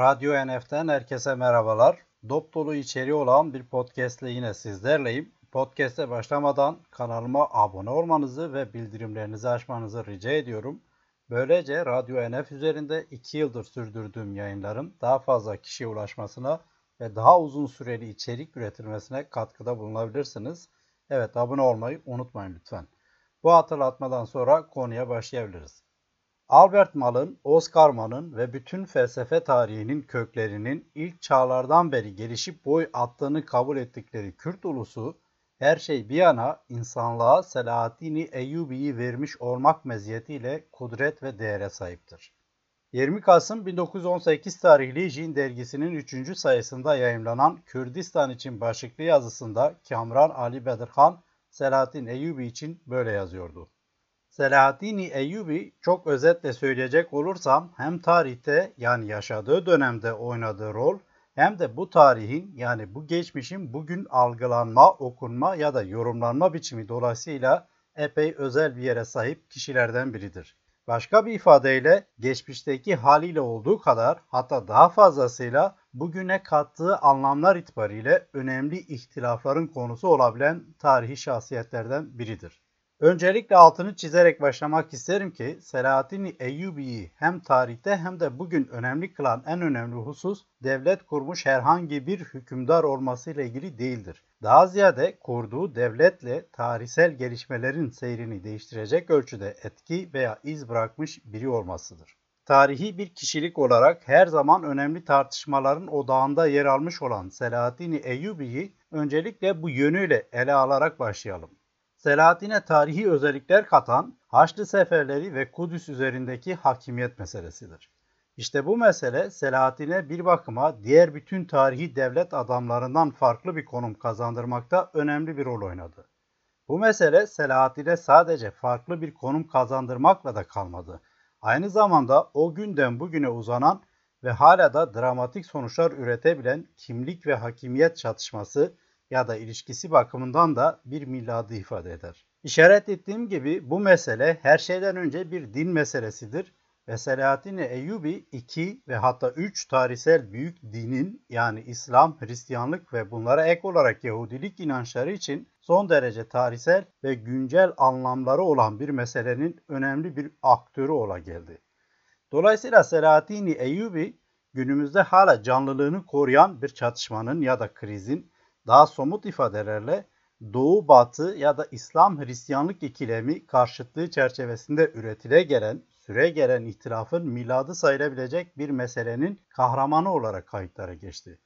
Radyo NF'den herkese merhabalar. Dop dolu içeriği olan bir podcast ile yine sizlerleyim. Podcast'e başlamadan kanalıma abone olmanızı ve bildirimlerinizi açmanızı rica ediyorum. Böylece Radyo NF üzerinde 2 yıldır sürdürdüğüm yayınlarım daha fazla kişiye ulaşmasına ve daha uzun süreli içerik üretilmesine katkıda bulunabilirsiniz. Evet abone olmayı unutmayın lütfen. Bu hatırlatmadan sonra konuya başlayabiliriz. Albert Mal'ın, Oscar Mann'ın ve bütün felsefe tarihinin köklerinin ilk çağlardan beri gelişip boy attığını kabul ettikleri Kürt ulusu, her şey bir yana insanlığa Selahaddin-i Eyyubi'yi vermiş olmak meziyetiyle kudret ve değere sahiptir. 20 Kasım 1918 tarihli Jin dergisinin 3. sayısında yayımlanan Kürdistan için başlıklı yazısında Kamran Ali Bedirhan, Selahaddin Eyyubi için böyle yazıyordu. Selahaddin Eyyubi çok özetle söyleyecek olursam hem tarihte yani yaşadığı dönemde oynadığı rol hem de bu tarihin yani bu geçmişin bugün algılanma, okunma ya da yorumlanma biçimi dolayısıyla epey özel bir yere sahip kişilerden biridir. Başka bir ifadeyle geçmişteki haliyle olduğu kadar hatta daha fazlasıyla bugüne kattığı anlamlar itibariyle önemli ihtilafların konusu olabilen tarihi şahsiyetlerden biridir. Öncelikle altını çizerek başlamak isterim ki Selahaddin Eyyubi'yi hem tarihte hem de bugün önemli kılan en önemli husus devlet kurmuş herhangi bir hükümdar olmasıyla ilgili değildir. Daha ziyade kurduğu devletle tarihsel gelişmelerin seyrini değiştirecek ölçüde etki veya iz bırakmış biri olmasıdır. Tarihi bir kişilik olarak her zaman önemli tartışmaların odağında yer almış olan Selahaddin Eyyubi'yi öncelikle bu yönüyle ele alarak başlayalım. Selahaddin'e tarihi özellikler katan Haçlı seferleri ve Kudüs üzerindeki hakimiyet meselesidir. İşte bu mesele Selahaddin'e bir bakıma diğer bütün tarihi devlet adamlarından farklı bir konum kazandırmakta önemli bir rol oynadı. Bu mesele Selahaddin'e sadece farklı bir konum kazandırmakla da kalmadı. Aynı zamanda o günden bugüne uzanan ve hala da dramatik sonuçlar üretebilen kimlik ve hakimiyet çatışması ya da ilişkisi bakımından da bir miladı ifade eder. İşaret ettiğim gibi bu mesele her şeyden önce bir din meselesidir ve Selahaddin Eyyubi iki ve hatta üç tarihsel büyük dinin yani İslam, Hristiyanlık ve bunlara ek olarak Yahudilik inançları için son derece tarihsel ve güncel anlamları olan bir meselenin önemli bir aktörü ola geldi. Dolayısıyla Selahaddin Eyyubi günümüzde hala canlılığını koruyan bir çatışmanın ya da krizin daha somut ifadelerle Doğu Batı ya da İslam Hristiyanlık ikilemi karşıtlığı çerçevesinde üretile gelen, süre gelen ihtilafın miladı sayılabilecek bir meselenin kahramanı olarak kayıtlara geçti.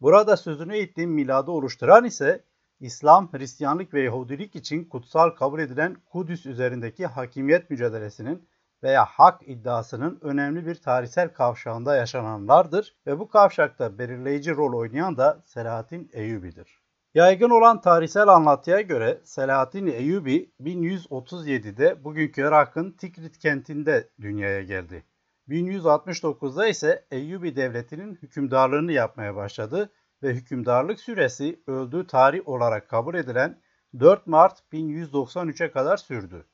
Burada sözünü ettiğim miladı oluşturan ise İslam, Hristiyanlık ve Yahudilik için kutsal kabul edilen Kudüs üzerindeki hakimiyet mücadelesinin veya hak iddiasının önemli bir tarihsel kavşağında yaşananlardır ve bu kavşakta belirleyici rol oynayan da Selahattin Eyyubi'dir. Yaygın olan tarihsel anlatıya göre Selahattin Eyyubi 1137'de bugünkü Irak'ın Tikrit kentinde dünyaya geldi. 1169'da ise Eyyubi devletinin hükümdarlığını yapmaya başladı ve hükümdarlık süresi öldüğü tarih olarak kabul edilen 4 Mart 1193'e kadar sürdü.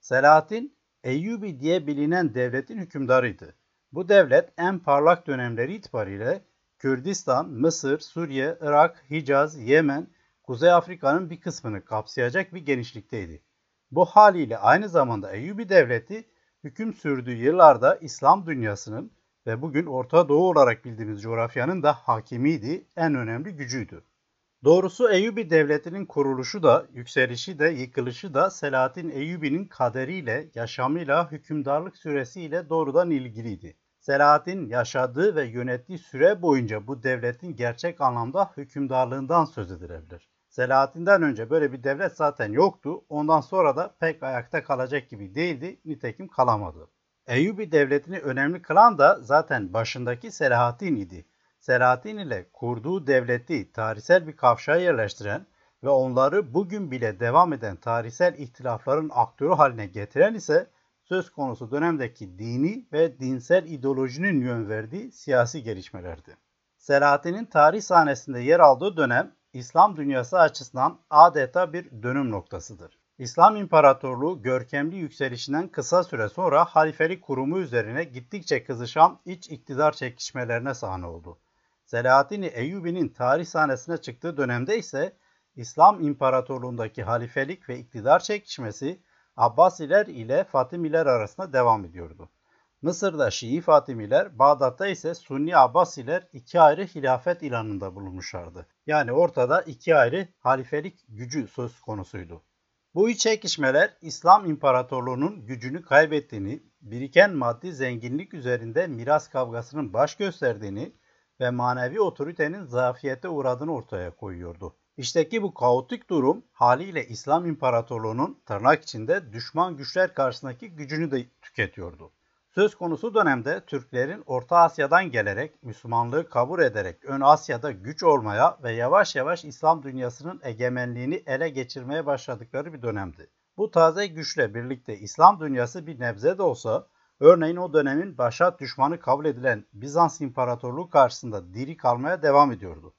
Selahattin Eyyubi diye bilinen devletin hükümdarıydı. Bu devlet en parlak dönemleri itibariyle Kürdistan, Mısır, Suriye, Irak, Hicaz, Yemen, Kuzey Afrika'nın bir kısmını kapsayacak bir genişlikteydi. Bu haliyle aynı zamanda Eyyubi devleti hüküm sürdüğü yıllarda İslam dünyasının ve bugün Orta Doğu olarak bildiğimiz coğrafyanın da hakimiydi, en önemli gücüydü. Doğrusu Eyyubi devletinin kuruluşu da, yükselişi de, yıkılışı da Selahattin Eyyubi'nin kaderiyle, yaşamıyla, hükümdarlık süresiyle doğrudan ilgiliydi. Selahattin yaşadığı ve yönettiği süre boyunca bu devletin gerçek anlamda hükümdarlığından söz edilebilir. Selahattin'den önce böyle bir devlet zaten yoktu. Ondan sonra da pek ayakta kalacak gibi değildi. Nitekim kalamadı. Eyyubi devletini önemli kılan da zaten başındaki Selahattin idi. Selahattin ile kurduğu devleti tarihsel bir kavşağa yerleştiren ve onları bugün bile devam eden tarihsel ihtilafların aktörü haline getiren ise söz konusu dönemdeki dini ve dinsel ideolojinin yön verdiği siyasi gelişmelerdi. Selahattin'in tarih sahnesinde yer aldığı dönem İslam dünyası açısından adeta bir dönüm noktasıdır. İslam İmparatorluğu görkemli yükselişinden kısa süre sonra halifelik kurumu üzerine gittikçe kızışan iç iktidar çekişmelerine sahne oldu. Selahaddin Eyyubi'nin tarih sahnesine çıktığı dönemde ise İslam İmparatorluğundaki halifelik ve iktidar çekişmesi Abbasiler ile Fatimiler arasında devam ediyordu. Mısır'da Şii Fatimiler, Bağdat'ta ise Sunni Abbasiler iki ayrı hilafet ilanında bulunmuşlardı. Yani ortada iki ayrı halifelik gücü söz konusuydu. Bu iç çekişmeler İslam İmparatorluğu'nun gücünü kaybettiğini, biriken maddi zenginlik üzerinde miras kavgasının baş gösterdiğini ve manevi otoritenin zafiyete uğradığını ortaya koyuyordu. İşteki bu kaotik durum haliyle İslam İmparatorluğu'nun tırnak içinde düşman güçler karşısındaki gücünü de tüketiyordu. Söz konusu dönemde Türklerin Orta Asya'dan gelerek Müslümanlığı kabul ederek Ön Asya'da güç olmaya ve yavaş yavaş İslam dünyasının egemenliğini ele geçirmeye başladıkları bir dönemdi. Bu taze güçle birlikte İslam dünyası bir nebze de olsa örneğin o dönemin başat düşmanı kabul edilen Bizans İmparatorluğu karşısında diri kalmaya devam ediyordu.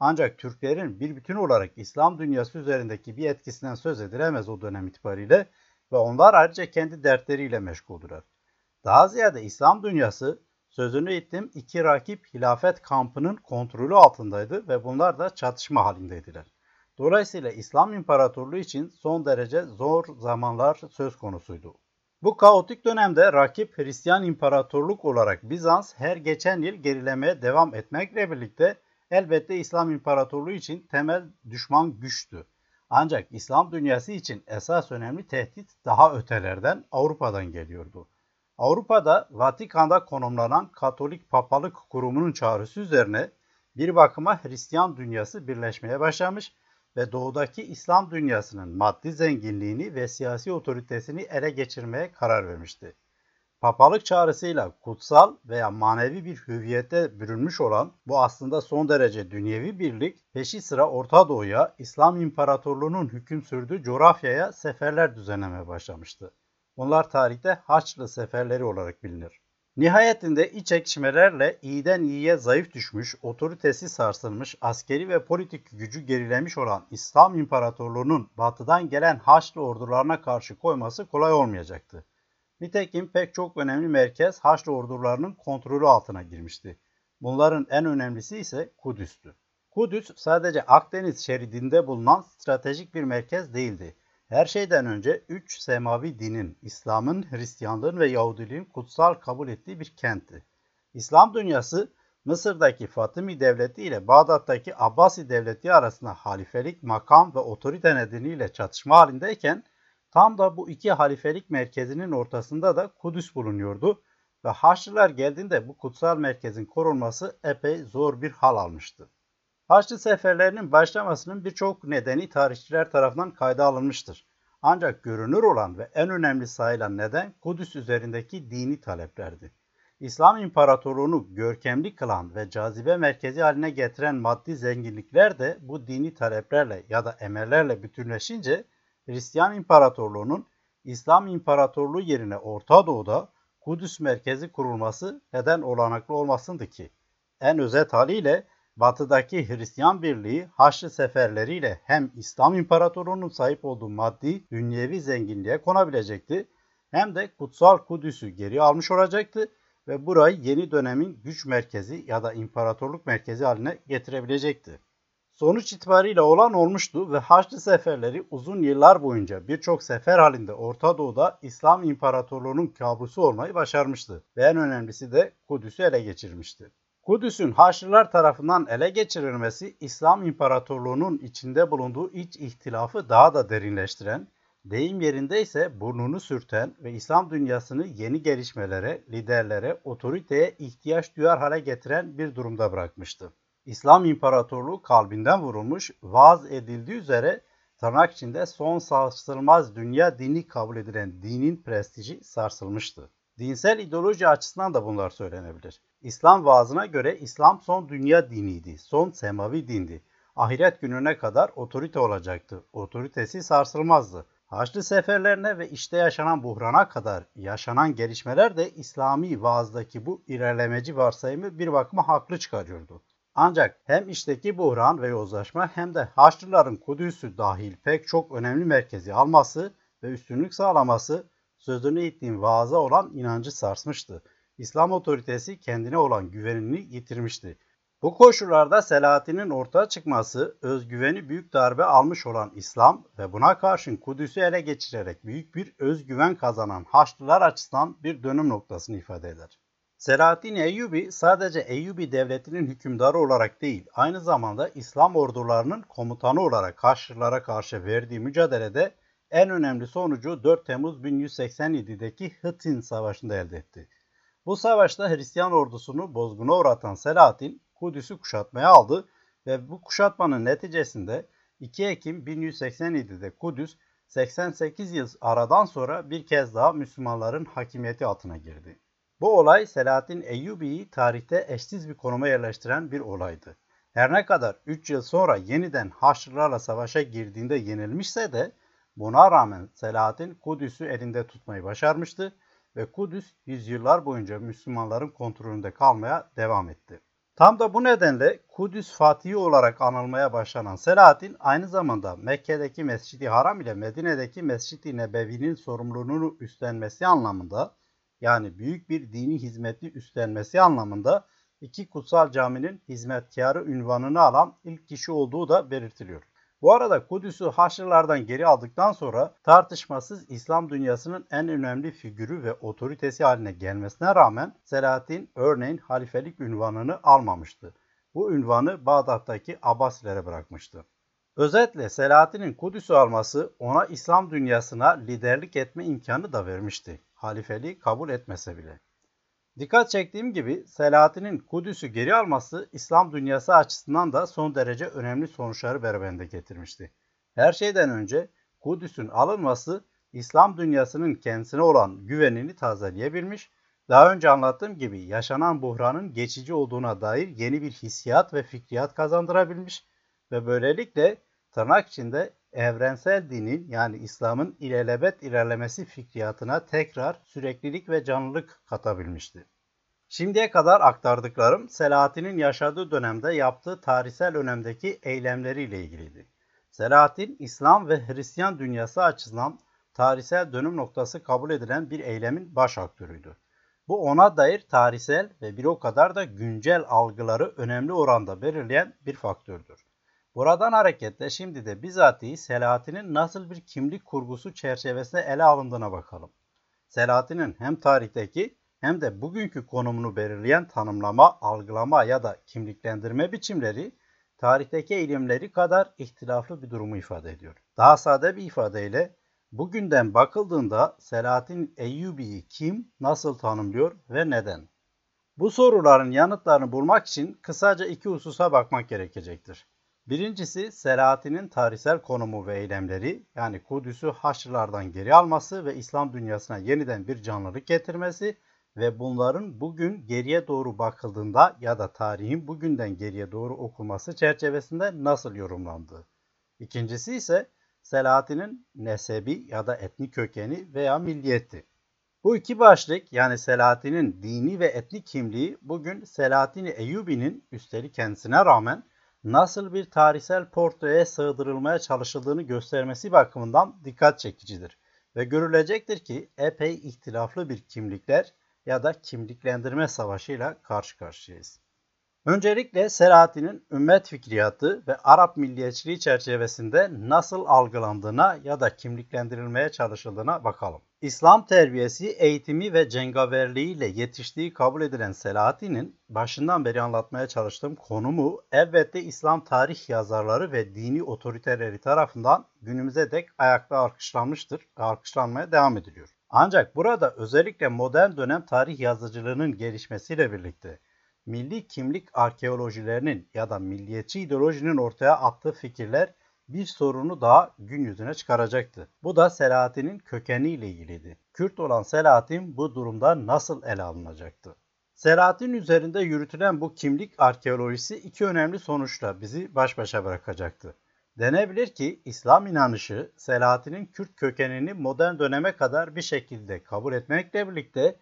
Ancak Türklerin bir bütün olarak İslam dünyası üzerindeki bir etkisinden söz edilemez o dönem itibariyle ve onlar ayrıca kendi dertleriyle meşguldüler. Daha ziyade İslam dünyası sözünü ettim iki rakip hilafet kampının kontrolü altındaydı ve bunlar da çatışma halindeydiler. Dolayısıyla İslam İmparatorluğu için son derece zor zamanlar söz konusuydu. Bu kaotik dönemde rakip Hristiyan İmparatorluk olarak Bizans her geçen yıl gerilemeye devam etmekle birlikte elbette İslam İmparatorluğu için temel düşman güçtü. Ancak İslam dünyası için esas önemli tehdit daha ötelerden Avrupa'dan geliyordu. Avrupa'da Vatikan'da konumlanan Katolik Papalık Kurumu'nun çağrısı üzerine bir bakıma Hristiyan dünyası birleşmeye başlamış ve doğudaki İslam dünyasının maddi zenginliğini ve siyasi otoritesini ele geçirmeye karar vermişti. Papalık çağrısıyla kutsal veya manevi bir hüviyete bürünmüş olan bu aslında son derece dünyevi birlik peşi sıra Orta Doğu'ya İslam İmparatorluğu'nun hüküm sürdüğü coğrafyaya seferler düzenlemeye başlamıştı. Bunlar tarihte Haçlı seferleri olarak bilinir. Nihayetinde iç çekişmelerle iyiden iyiye zayıf düşmüş, otoritesi sarsılmış, askeri ve politik gücü gerilemiş olan İslam İmparatorluğu'nun batıdan gelen Haçlı ordularına karşı koyması kolay olmayacaktı. Nitekim pek çok önemli merkez Haçlı ordularının kontrolü altına girmişti. Bunların en önemlisi ise Kudüs'tü. Kudüs sadece Akdeniz şeridinde bulunan stratejik bir merkez değildi. Her şeyden önce üç semavi dinin, İslam'ın, Hristiyanlığın ve Yahudiliğin kutsal kabul ettiği bir kentti. İslam dünyası Mısır'daki Fatimi Devleti ile Bağdat'taki Abbasi Devleti arasında halifelik, makam ve otorite nedeniyle çatışma halindeyken tam da bu iki halifelik merkezinin ortasında da Kudüs bulunuyordu ve Haçlılar geldiğinde bu kutsal merkezin korunması epey zor bir hal almıştı. Haçlı seferlerinin başlamasının birçok nedeni tarihçiler tarafından kayda alınmıştır. Ancak görünür olan ve en önemli sayılan neden Kudüs üzerindeki dini taleplerdi. İslam İmparatorluğunu görkemli kılan ve cazibe merkezi haline getiren maddi zenginlikler de bu dini taleplerle ya da emellerle bütünleşince Hristiyan İmparatorluğu'nun İslam İmparatorluğu yerine Orta Doğu'da Kudüs merkezi kurulması neden olanaklı olmasındı ki? En özet haliyle Batıdaki Hristiyan Birliği Haçlı seferleriyle hem İslam İmparatorluğu'nun sahip olduğu maddi, dünyevi zenginliğe konabilecekti hem de Kutsal Kudüs'ü geri almış olacaktı ve burayı yeni dönemin güç merkezi ya da imparatorluk merkezi haline getirebilecekti. Sonuç itibariyle olan olmuştu ve Haçlı seferleri uzun yıllar boyunca birçok sefer halinde Orta Doğu'da İslam İmparatorluğu'nun kabusu olmayı başarmıştı ve en önemlisi de Kudüs'ü ele geçirmişti. Kudüs'ün Haçlılar tarafından ele geçirilmesi İslam İmparatorluğu'nun içinde bulunduğu iç ihtilafı daha da derinleştiren, deyim yerinde ise burnunu sürten ve İslam dünyasını yeni gelişmelere, liderlere, otoriteye ihtiyaç duyar hale getiren bir durumda bırakmıştı. İslam İmparatorluğu kalbinden vurulmuş, vaaz edildiği üzere tırnak içinde son sarsılmaz dünya dini kabul edilen dinin prestiji sarsılmıştı. Dinsel ideoloji açısından da bunlar söylenebilir. İslam vaazına göre İslam son dünya diniydi, son semavi dindi. Ahiret gününe kadar otorite olacaktı. Otoritesi sarsılmazdı. Haçlı seferlerine ve işte yaşanan buhrana kadar yaşanan gelişmeler de İslami vaazdaki bu ilerlemeci varsayımı bir bakıma haklı çıkarıyordu. Ancak hem işteki buhran ve yozlaşma hem de Haçlıların Kudüs'ü dahil pek çok önemli merkezi alması ve üstünlük sağlaması sözünü ettiğim vaaza olan inancı sarsmıştı. İslam otoritesi kendine olan güvenini yitirmişti. Bu koşullarda Selahaddin'in ortaya çıkması, özgüveni büyük darbe almış olan İslam ve buna karşın Kudüs'ü ele geçirerek büyük bir özgüven kazanan Haçlılar açısından bir dönüm noktasını ifade eder. Selahaddin Eyyubi sadece Eyyubi devletinin hükümdarı olarak değil, aynı zamanda İslam ordularının komutanı olarak Haçlılara karşı verdiği mücadelede en önemli sonucu 4 Temmuz 1187'deki Hıtin Savaşı'nda elde etti. Bu savaşta Hristiyan ordusunu bozguna uğratan Selahaddin Kudüs'ü kuşatmaya aldı ve bu kuşatmanın neticesinde 2 Ekim 1187'de Kudüs 88 yıl aradan sonra bir kez daha Müslümanların hakimiyeti altına girdi. Bu olay Selahaddin Eyyubi'yi tarihte eşsiz bir konuma yerleştiren bir olaydı. Her ne kadar 3 yıl sonra yeniden Haçlılarla savaşa girdiğinde yenilmişse de buna rağmen Selahaddin Kudüs'ü elinde tutmayı başarmıştı ve Kudüs yüzyıllar boyunca Müslümanların kontrolünde kalmaya devam etti. Tam da bu nedenle Kudüs Fatihi olarak anılmaya başlanan Selahaddin aynı zamanda Mekke'deki Mescid-i Haram ile Medine'deki Mescid-i Nebevi'nin sorumluluğunu üstlenmesi anlamında yani büyük bir dini hizmeti üstlenmesi anlamında iki kutsal caminin hizmetkarı ünvanını alan ilk kişi olduğu da belirtiliyor. Bu arada Kudüs'ü Haçlılardan geri aldıktan sonra tartışmasız İslam dünyasının en önemli figürü ve otoritesi haline gelmesine rağmen Selahaddin örneğin halifelik ünvanını almamıştı. Bu ünvanı Bağdat'taki Abbasilere bırakmıştı. Özetle Selahaddin'in Kudüs'ü alması ona İslam dünyasına liderlik etme imkanı da vermişti. Halifeliği kabul etmese bile. Dikkat çektiğim gibi Selahaddin'in Kudüs'ü geri alması İslam dünyası açısından da son derece önemli sonuçları beraberinde getirmişti. Her şeyden önce Kudüs'ün alınması İslam dünyasının kendisine olan güvenini tazeleyebilmiş, daha önce anlattığım gibi yaşanan buhranın geçici olduğuna dair yeni bir hissiyat ve fikriyat kazandırabilmiş ve böylelikle tırnak içinde evrensel dinin yani İslam'ın ilelebet ilerlemesi fikriyatına tekrar süreklilik ve canlılık katabilmişti. Şimdiye kadar aktardıklarım Selahaddin'in yaşadığı dönemde yaptığı tarihsel önemdeki eylemleriyle ilgiliydi. Selahaddin, İslam ve Hristiyan dünyası açısından tarihsel dönüm noktası kabul edilen bir eylemin baş aktörüydü. Bu ona dair tarihsel ve bir o kadar da güncel algıları önemli oranda belirleyen bir faktördür. Buradan hareketle şimdi de bizatihi Selahattin'in nasıl bir kimlik kurgusu çerçevesinde ele alındığına bakalım. Selahattin'in hem tarihteki hem de bugünkü konumunu belirleyen tanımlama, algılama ya da kimliklendirme biçimleri tarihteki eğilimleri kadar ihtilaflı bir durumu ifade ediyor. Daha sade bir ifadeyle bugünden bakıldığında Selahattin Eyyubi'yi kim, nasıl tanımlıyor ve neden? Bu soruların yanıtlarını bulmak için kısaca iki hususa bakmak gerekecektir. Birincisi Selahaddin'in tarihsel konumu ve eylemleri yani Kudüs'ü Haçlılardan geri alması ve İslam dünyasına yeniden bir canlılık getirmesi ve bunların bugün geriye doğru bakıldığında ya da tarihin bugünden geriye doğru okunması çerçevesinde nasıl yorumlandığı. İkincisi ise Selahaddin'in nesebi ya da etnik kökeni veya milliyeti. Bu iki başlık yani Selahaddin'in dini ve etnik kimliği bugün Selahaddin Eyyubi'nin üstelik kendisine rağmen nasıl bir tarihsel portreye sığdırılmaya çalışıldığını göstermesi bakımından dikkat çekicidir. Ve görülecektir ki epey ihtilaflı bir kimlikler ya da kimliklendirme savaşıyla karşı karşıyayız. Öncelikle Selahaddin'in ümmet fikriyatı ve Arap milliyetçiliği çerçevesinde nasıl algılandığına ya da kimliklendirilmeye çalışıldığına bakalım. İslam terbiyesi, eğitimi ve cengaverliğiyle yetiştiği kabul edilen Selahaddin'in başından beri anlatmaya çalıştığım konumu elbette İslam tarih yazarları ve dini otoriteleri tarafından günümüze dek ayakta alkışlanmıştır ve alkışlanmaya devam ediliyor. Ancak burada özellikle modern dönem tarih yazıcılığının gelişmesiyle birlikte milli kimlik arkeolojilerinin ya da milliyetçi ideolojinin ortaya attığı fikirler bir sorunu daha gün yüzüne çıkaracaktı. Bu da Selahaddin'in kökeniyle ilgiliydi. Kürt olan Selahaddin bu durumda nasıl ele alınacaktı? Selahaddin üzerinde yürütülen bu kimlik arkeolojisi iki önemli sonuçla bizi baş başa bırakacaktı. Denebilir ki İslam inanışı Selahaddin'in Kürt kökenini modern döneme kadar bir şekilde kabul etmekle birlikte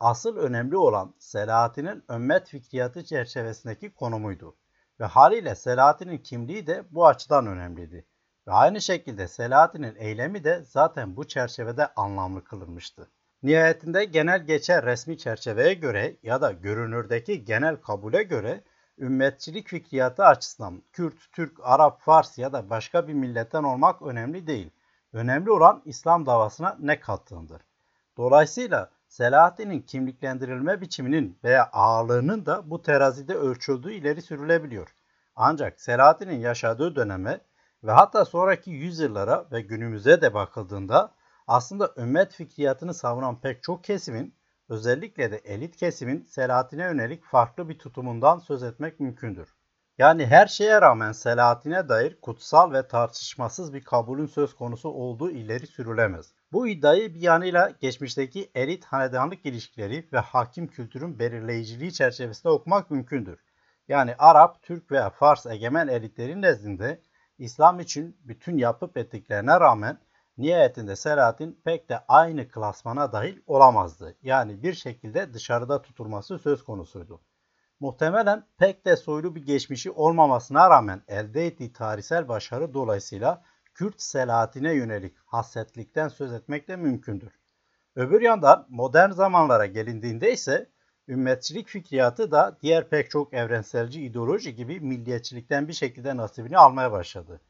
asıl önemli olan Selahaddin'in ümmet fikriyatı çerçevesindeki konumuydu. Ve haliyle Selahattin'in kimliği de bu açıdan önemliydi. Ve aynı şekilde Selahattin'in eylemi de zaten bu çerçevede anlamlı kılınmıştı. Nihayetinde genel geçer resmi çerçeveye göre ya da görünürdeki genel kabule göre ümmetçilik fikriyatı açısından Kürt, Türk, Arap, Fars ya da başka bir milletten olmak önemli değil. Önemli olan İslam davasına ne kattığındır. Dolayısıyla Selahattin'in kimliklendirilme biçiminin veya ağırlığının da bu terazide ölçüldüğü ileri sürülebiliyor. Ancak Selahattin'in yaşadığı döneme ve hatta sonraki yüzyıllara ve günümüze de bakıldığında aslında ümmet fikriyatını savunan pek çok kesimin özellikle de elit kesimin Selahattin'e yönelik farklı bir tutumundan söz etmek mümkündür. Yani her şeye rağmen Selahattin'e dair kutsal ve tartışmasız bir kabulün söz konusu olduğu ileri sürülemez. Bu iddiayı bir yanıyla geçmişteki elit hanedanlık ilişkileri ve hakim kültürün belirleyiciliği çerçevesinde okumak mümkündür. Yani Arap, Türk veya Fars egemen elitlerin nezdinde İslam için bütün yapıp ettiklerine rağmen nihayetinde Selahattin pek de aynı klasmana dahil olamazdı. Yani bir şekilde dışarıda tutulması söz konusuydu. Muhtemelen pek de soylu bir geçmişi olmamasına rağmen elde ettiği tarihsel başarı dolayısıyla Kürt Selahattin'e yönelik hassetlikten söz etmek de mümkündür. Öbür yandan modern zamanlara gelindiğinde ise ümmetçilik fikriyatı da diğer pek çok evrenselci ideoloji gibi milliyetçilikten bir şekilde nasibini almaya başladı.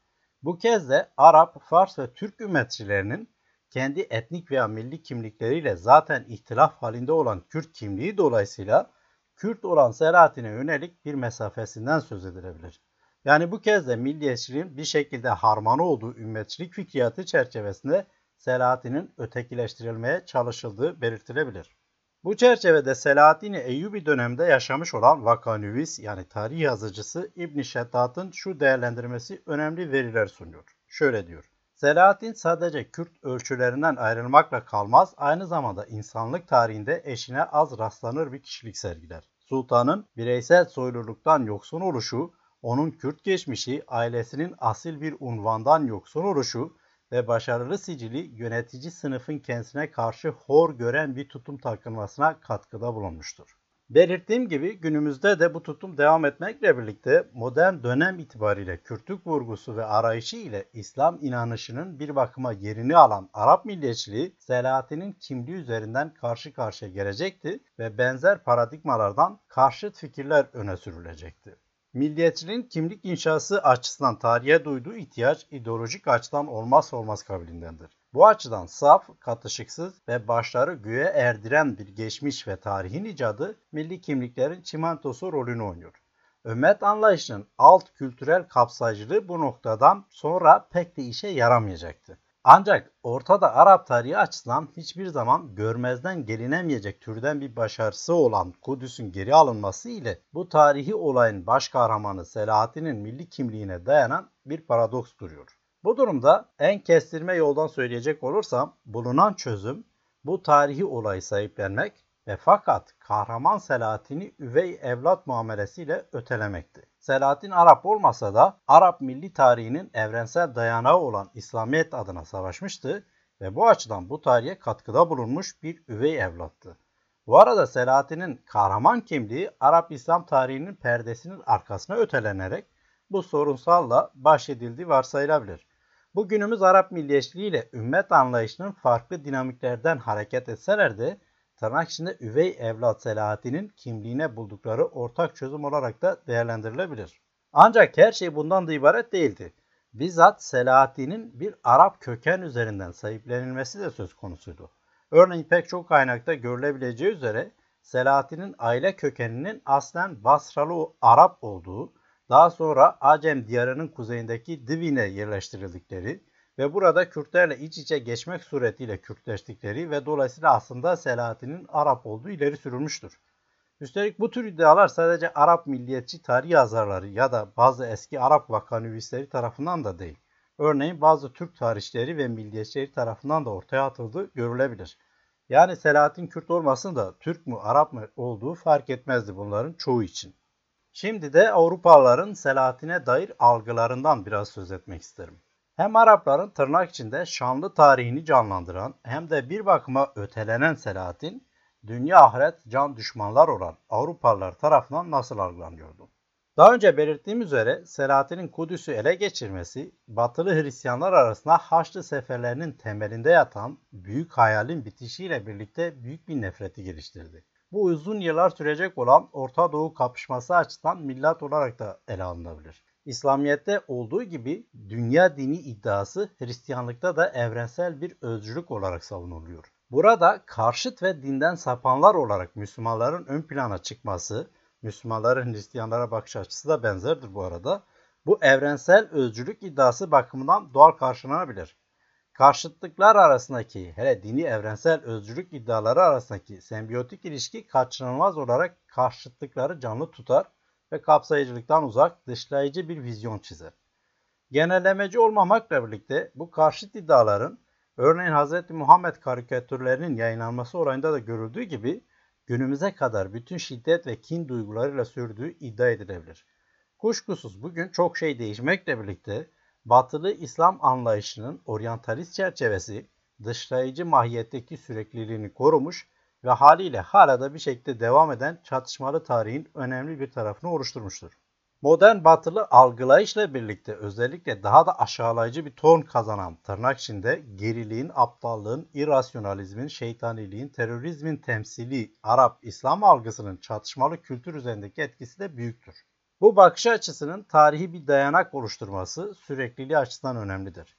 Bu kez de Arap, Fars ve Türk ümmetçilerinin kendi etnik veya milli kimlikleriyle zaten ihtilaf halinde olan Kürt kimliği dolayısıyla Kürt olan Selahattin'e yönelik bir mesafesinden söz edilebilir. Yani bu kez de milliyetçiliğin bir şekilde harmanı olduğu ümmetçilik fikriyatı çerçevesinde Selahattin'in ötekileştirilmeye çalışıldığı belirtilebilir. Bu çerçevede Selahattin Eyyubi döneminde yaşamış olan Vakanüvis yani tarih yazıcısı İbn Şeddat'ın şu değerlendirmesi önemli veriler sunuyor. Şöyle diyor. Selahattin sadece Kürt ölçülerinden ayrılmakla kalmaz, aynı zamanda insanlık tarihinde eşine az rastlanır bir kişilik sergiler. Sultanın bireysel soyluluktan yoksun oluşu, onun Kürt geçmişi, ailesinin asil bir unvandan yoksun oluşu ve başarılı sicili yönetici sınıfın kendisine karşı hor gören bir tutum takılmasına katkıda bulunmuştur. Belirttiğim gibi günümüzde de bu tutum devam etmekle birlikte modern dönem itibariyle Kürtlük vurgusu ve arayışı ile İslam inanışının bir bakıma yerini alan Arap milliyetçiliği Selahattin'in kimliği üzerinden karşı karşıya gelecekti ve benzer paradigmalardan karşıt fikirler öne sürülecekti. Milliyetçiliğin kimlik inşası açısından tarihe duyduğu ihtiyaç ideolojik açıdan olmazsa olmaz kabilindendir. Bu açıdan saf, katışıksız ve başları göğe erdiren bir geçmiş ve tarihin icadı milli kimliklerin çimentosu rolünü oynuyor. Ümmet anlayışının alt kültürel kapsayıcılığı bu noktadan sonra pek de işe yaramayacaktı. Ancak ortada Arap tarihi açısından hiçbir zaman görmezden gelinemeyecek türden bir başarısı olan Kudüs'ün geri alınması ile bu tarihi olayın baş kahramanı Selahattin'in milli kimliğine dayanan bir paradoks duruyor. Bu durumda en kestirme yoldan söyleyecek olursam bulunan çözüm bu tarihi olayı sahiplenmek ve fakat kahraman Selahattin'i üvey evlat muamelesiyle ötelemekti. Selahattin Arap olmasa da Arap milli tarihinin evrensel dayanağı olan İslamiyet adına savaşmıştı ve bu açıdan bu tarihe katkıda bulunmuş bir üvey evlattı. Bu arada Selahattin'in kahraman kimliği Arap İslam tarihinin perdesinin arkasına ötelenerek bu sorunsalla bahşedildiği varsayılabilir. Bugünümüz Arap milliyetçiliği ile ümmet anlayışının farklı dinamiklerden hareket etseler de tırnak içinde üvey evlat Selahattin'in kimliğine buldukları ortak çözüm olarak da değerlendirilebilir. Ancak her şey bundan da ibaret değildi. Bizzat Selahattin'in bir Arap köken üzerinden sahiplenilmesi de söz konusuydu. Örneğin pek çok kaynakta görülebileceği üzere Selahattin'in aile kökeninin aslen Basralı Arap olduğu, daha sonra Acem diyarının kuzeyindeki Divin'e yerleştirildikleri ve burada Kürtlerle iç içe geçmek suretiyle Kürtleştikleri ve dolayısıyla aslında Selahattin'in Arap olduğu ileri sürülmüştür. Üstelik bu tür iddialar sadece Arap milliyetçi tarih yazarları ya da bazı eski Arap vakanüvisleri tarafından da değil. Örneğin bazı Türk tarihçileri ve milliyetçileri tarafından da ortaya atıldığı görülebilir. Yani Selahattin Kürt olmasın da Türk mü Arap mı olduğu fark etmezdi bunların çoğu için. Şimdi de Avrupalıların Selahattin'e dair algılarından biraz söz etmek isterim. Hem Arapların tırnak içinde şanlı tarihini canlandıran hem de bir bakıma ötelenen Selahattin, dünya ahiret can düşmanlar olan Avrupalılar tarafından nasıl algılanıyordu? Daha önce belirttiğim üzere Selahattin'in Kudüs'ü ele geçirmesi, batılı Hristiyanlar arasında Haçlı seferlerinin temelinde yatan büyük hayalin bitişiyle birlikte büyük bir nefreti geliştirdi. Bu uzun yıllar sürecek olan Orta Doğu kapışması açısından millet olarak da ele alınabilir. İslamiyet'te olduğu gibi dünya dini iddiası Hristiyanlıkta da evrensel bir özcülük olarak savunuluyor. Burada karşıt ve dinden sapanlar olarak Müslümanların ön plana çıkması, Müslümanların Hristiyanlara bakış açısı da benzerdir bu arada. Bu evrensel özcülük iddiası bakımından doğal karşılanabilir. Karşıtlıklar arasındaki hele dini evrensel özcülük iddiaları arasındaki sembiyotik ilişki kaçınılmaz olarak karşıtlıkları canlı tutar ve kapsayıcılıktan uzak dışlayıcı bir vizyon çizer. Genellemeci olmamakla birlikte bu karşıt iddiaların örneğin Hz. Muhammed karikatürlerinin yayınlanması olayında da görüldüğü gibi günümüze kadar bütün şiddet ve kin duygularıyla sürdüğü iddia edilebilir. Kuşkusuz bugün çok şey değişmekle birlikte batılı İslam anlayışının oryantalist çerçevesi dışlayıcı mahiyetteki sürekliliğini korumuş ve haliyle hala da bir şekilde devam eden çatışmalı tarihin önemli bir tarafını oluşturmuştur. Modern batılı algılayışla birlikte özellikle daha da aşağılayıcı bir ton kazanan tırnak içinde geriliğin, aptallığın, irrasyonalizmin, şeytaniliğin, terörizmin temsili Arap İslam algısının çatışmalı kültür üzerindeki etkisi de büyüktür. Bu bakış açısının tarihi bir dayanak oluşturması sürekliliği açısından önemlidir.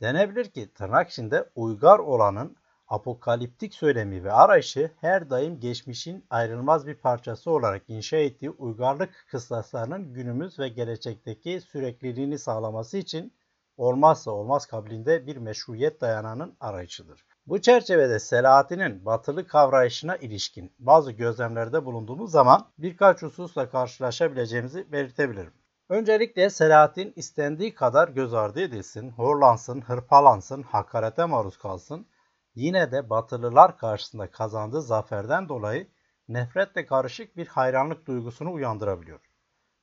Denebilir ki tırnak içinde uygar olanın apokaliptik söylemi ve arayışı her daim geçmişin ayrılmaz bir parçası olarak inşa ettiği uygarlık kıstaslarının günümüz ve gelecekteki sürekliliğini sağlaması için olmazsa olmaz kabilinde bir meşruiyet dayananın arayışıdır. Bu çerçevede Selahattin'in batılı kavrayışına ilişkin bazı gözlemlerde bulunduğumuz zaman birkaç hususla karşılaşabileceğimizi belirtebilirim. Öncelikle Selahattin istendiği kadar göz ardı edilsin, horlansın, hırpalansın, hakarete maruz kalsın, yine de Batılılar karşısında kazandığı zaferden dolayı nefretle karışık bir hayranlık duygusunu uyandırabiliyor.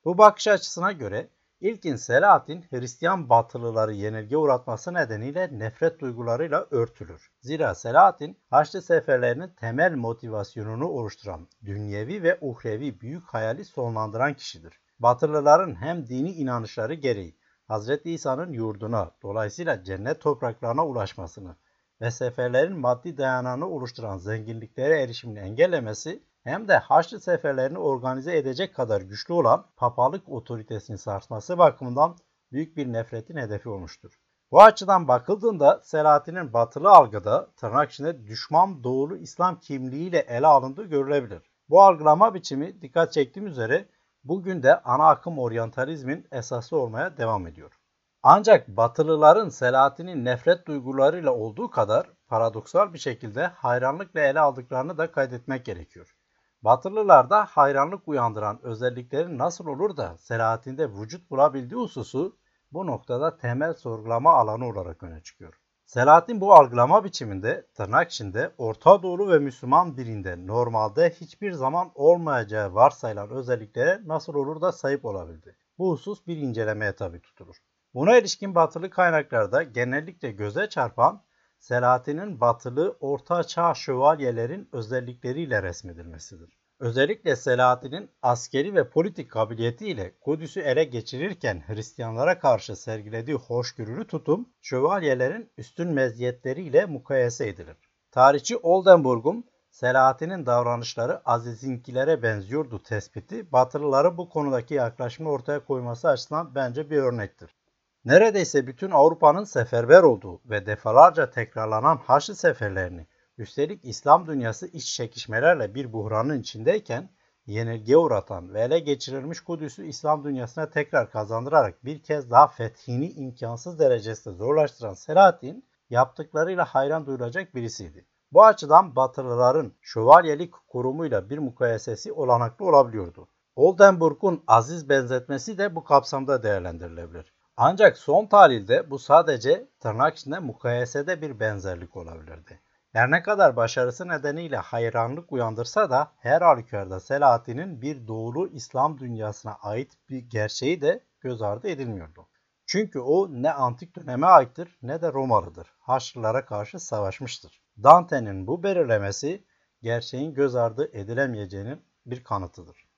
Bu bakış açısına göre İlkin Selahattin Hristiyan batılıları yenilgi uğratması nedeniyle nefret duygularıyla örtülür. Zira Selahattin Haçlı seferlerinin temel motivasyonunu oluşturan dünyevi ve uhrevi büyük hayali sonlandıran kişidir. Batılıların hem dini inanışları gereği Hz. İsa'nın yurduna dolayısıyla cennet topraklarına ulaşmasını ve seferlerin maddi dayanağını oluşturan zenginliklere erişimini engellemesi hem de Haçlı seferlerini organize edecek kadar güçlü olan papalık otoritesini sarsması bakımından büyük bir nefretin hedefi olmuştur. Bu açıdan bakıldığında Selahattin'in batılı algıda tırnak içinde düşman doğulu İslam kimliğiyle ele alındığı görülebilir. Bu algılama biçimi dikkat çektiğim üzere bugün de ana akım oryantalizmin esası olmaya devam ediyor. Ancak Batılıların Selahattin'in nefret duygularıyla olduğu kadar paradoksal bir şekilde hayranlıkla ele aldıklarını da kaydetmek gerekiyor. Batılılarda hayranlık uyandıran özelliklerin nasıl olur da Selahattin'de vücut bulabildiği hususu bu noktada temel sorgulama alanı olarak öne çıkıyor. Selahattin bu algılama biçiminde tırnak içinde Orta Doğu ve Müslüman birinde normalde hiçbir zaman olmayacağı varsayılan özelliklere nasıl olur da sahip olabildi. Bu husus bir incelemeye tabi tutulur. Buna ilişkin batılı kaynaklarda genellikle göze çarpan Selahattin'in batılı orta çağ şövalyelerin özellikleriyle resmedilmesidir. Özellikle Selahattin'in askeri ve politik kabiliyetiyle Kudüs'ü ele geçirirken Hristiyanlara karşı sergilediği hoşgörülü tutum şövalyelerin üstün meziyetleriyle mukayese edilir. Tarihçi Oldenburg'un Selahattin'in davranışları Aziz'inkilere benziyordu tespiti Batılıları bu konudaki yaklaşımı ortaya koyması açısından bence bir örnektir. Neredeyse bütün Avrupa'nın seferber olduğu ve defalarca tekrarlanan Haçlı seferlerini, üstelik İslam dünyası iç çekişmelerle bir buhranın içindeyken yenilgiye uğratan ve ele geçirilmiş Kudüs'ü İslam dünyasına tekrar kazandırarak bir kez daha fethini imkansız derecesinde zorlaştıran Selahaddin yaptıklarıyla hayran duyulacak birisiydi. Bu açıdan Batılıların şövalyelik kurumuyla bir mukayesesi olanaklı olabiliyordu. Oldenburg'un aziz benzetmesi de bu kapsamda değerlendirilebilir. Ancak son tahlilde bu sadece tırnak içinde mukayesede bir benzerlik olabilirdi. Her ne kadar başarısı nedeniyle hayranlık uyandırsa da her halükarda Selahattin'in bir doğulu İslam dünyasına ait bir gerçeği de göz ardı edilmiyordu. Çünkü o ne antik döneme aittir ne de Romalıdır. Haçlılara karşı savaşmıştır. Dante'nin bu belirlemesi gerçeğin göz ardı edilemeyeceğinin bir kanıtıdır.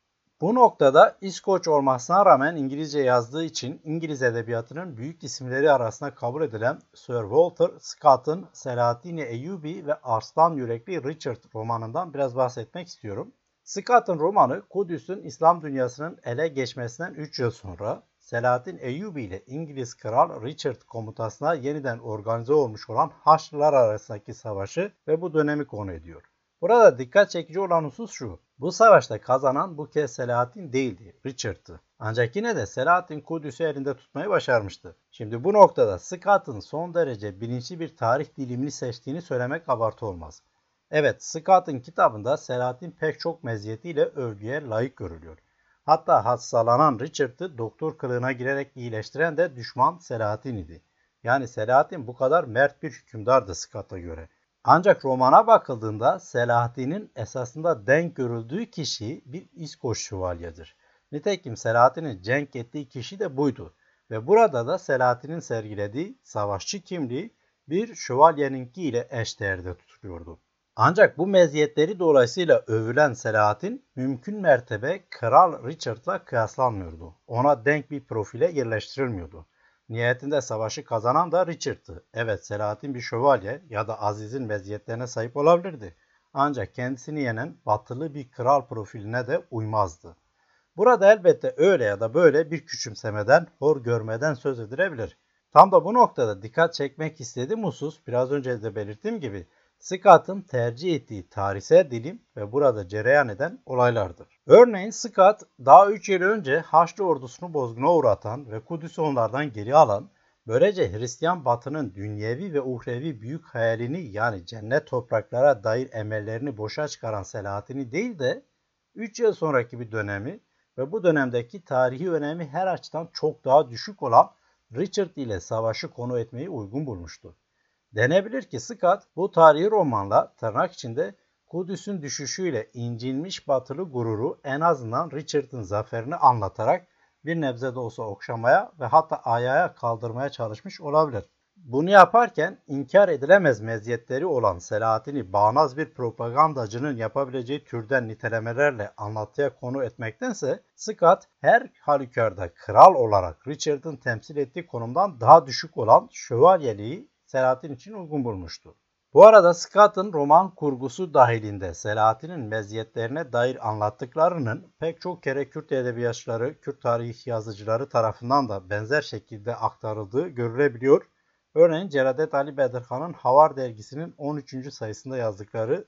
Bu noktada İskoç olmasına rağmen İngilizce yazdığı için İngiliz edebiyatının büyük isimleri arasında kabul edilen Sir Walter Scott'ın Selahattin Eyyubi ve Arslan Yürekli Richard romanından biraz bahsetmek istiyorum. Scott'ın romanı Kudüs'ün İslam dünyasının ele geçmesinden 3 yıl sonra Selahattin Eyyubi ile İngiliz Kral Richard komutasına yeniden organize olmuş olan Haçlılar arasındaki savaşı ve bu dönemi konu ediyor. Burada dikkat çekici olan husus şu. Bu savaşta kazanan bu kez Selahattin değildi, Richard'tı. Ancak yine de Selahattin Kudüs'ü elinde tutmayı başarmıştı. Şimdi bu noktada Scott'ın son derece bilinçli bir tarih dilimini seçtiğini söylemek abartı olmaz. Evet, Scott'ın kitabında Selahattin pek çok meziyetiyle övgüye layık görülüyor. Hatta hastalanan Richard'ı doktor kılığına girerek iyileştiren de düşman Selahattin idi. Yani Selahattin bu kadar mert bir hükümdardı Scott'a göre. Ancak romana bakıldığında Selahattin'in esasında denk görüldüğü kişi bir İskoç şövalyedir. Nitekim Selahattin'in cenk ettiği kişi de buydu. Ve burada da Selahattin'in sergilediği savaşçı kimliği bir şövalyeninki ile eşdeğerde tutuluyordu. Ancak bu meziyetleri dolayısıyla övülen Selahattin mümkün mertebe Kral Richard'la kıyaslanmıyordu. Ona denk bir profile yerleştirilmiyordu. Nihayetinde savaşı kazanan da Richard'tı. Evet Selahattin bir şövalye ya da Aziz'in meziyetlerine sahip olabilirdi. Ancak kendisini yenen batılı bir kral profiline de uymazdı. Burada elbette öyle ya da böyle bir küçümsemeden, hor görmeden söz edilebilir. Tam da bu noktada dikkat çekmek istediğim husus biraz önce de belirttiğim gibi Scott'ın tercih ettiği tarihsel dilim ve burada cereyan eden olaylardır. Örneğin Scott daha 3 yıl önce Haçlı ordusunu bozguna uğratan ve Kudüs'ü onlardan geri alan, böylece Hristiyan batının dünyevi ve uhrevi büyük hayalini yani cennet topraklara dair emellerini boşa çıkaran Selahattin'i değil de 3 yıl sonraki bir dönemi ve bu dönemdeki tarihi önemi her açıdan çok daha düşük olan Richard ile savaşı konu etmeyi uygun bulmuştu. Denebilir ki Scott bu tarihi romanla tırnak içinde Kudüs'ün düşüşüyle incinmiş batılı gururu en azından Richard'ın zaferini anlatarak bir nebze de olsa okşamaya ve hatta ayağa kaldırmaya çalışmış olabilir. Bunu yaparken inkar edilemez meziyetleri olan Selahattin'i bağnaz bir propagandacının yapabileceği türden nitelemelerle anlatıya konu etmektense Scott her halükarda kral olarak Richard'ın temsil ettiği konumdan daha düşük olan şövalyeliği Selahattin için uygun bulmuştu. Bu arada Scott'ın roman kurgusu dahilinde Selahattin'in meziyetlerine dair anlattıklarının pek çok kere Kürt edebiyatçıları, Kürt tarih yazıcıları tarafından da benzer şekilde aktarıldığı görülebiliyor. Örneğin Celadet Ali Bedirhan'ın Havar dergisinin 13. sayısında yazdıkları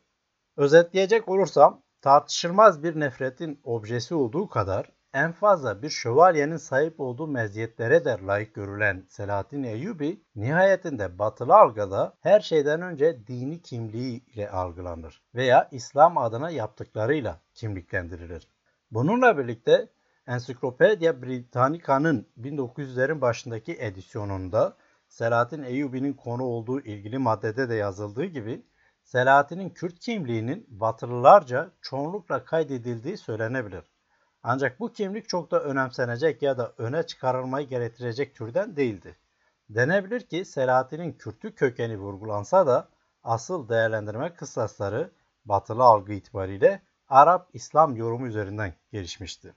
Özetleyecek olursam tartışılmaz bir nefretin objesi olduğu kadar en fazla bir şövalyenin sahip olduğu meziyetlere de layık görülen Selahattin Eyyubi nihayetinde batılı algıda her şeyden önce dini kimliği ile algılanır veya İslam adına yaptıklarıyla kimliklendirilir. Bununla birlikte Encyclopedia Britannica'nın 1900'lerin başındaki edisyonunda Selahattin Eyyubi'nin konu olduğu ilgili maddede de yazıldığı gibi Selahattin'in Kürt kimliğinin Batılılarca çoğunlukla kaydedildiği söylenebilir. Ancak bu kimlik çok da önemsenecek ya da öne çıkarılmayı gerektirecek türden değildi. Denebilir ki Selahattin'in Kürtü kökeni vurgulansa da asıl değerlendirme kıstasları batılı algı itibariyle Arap-İslam yorumu üzerinden gelişmişti.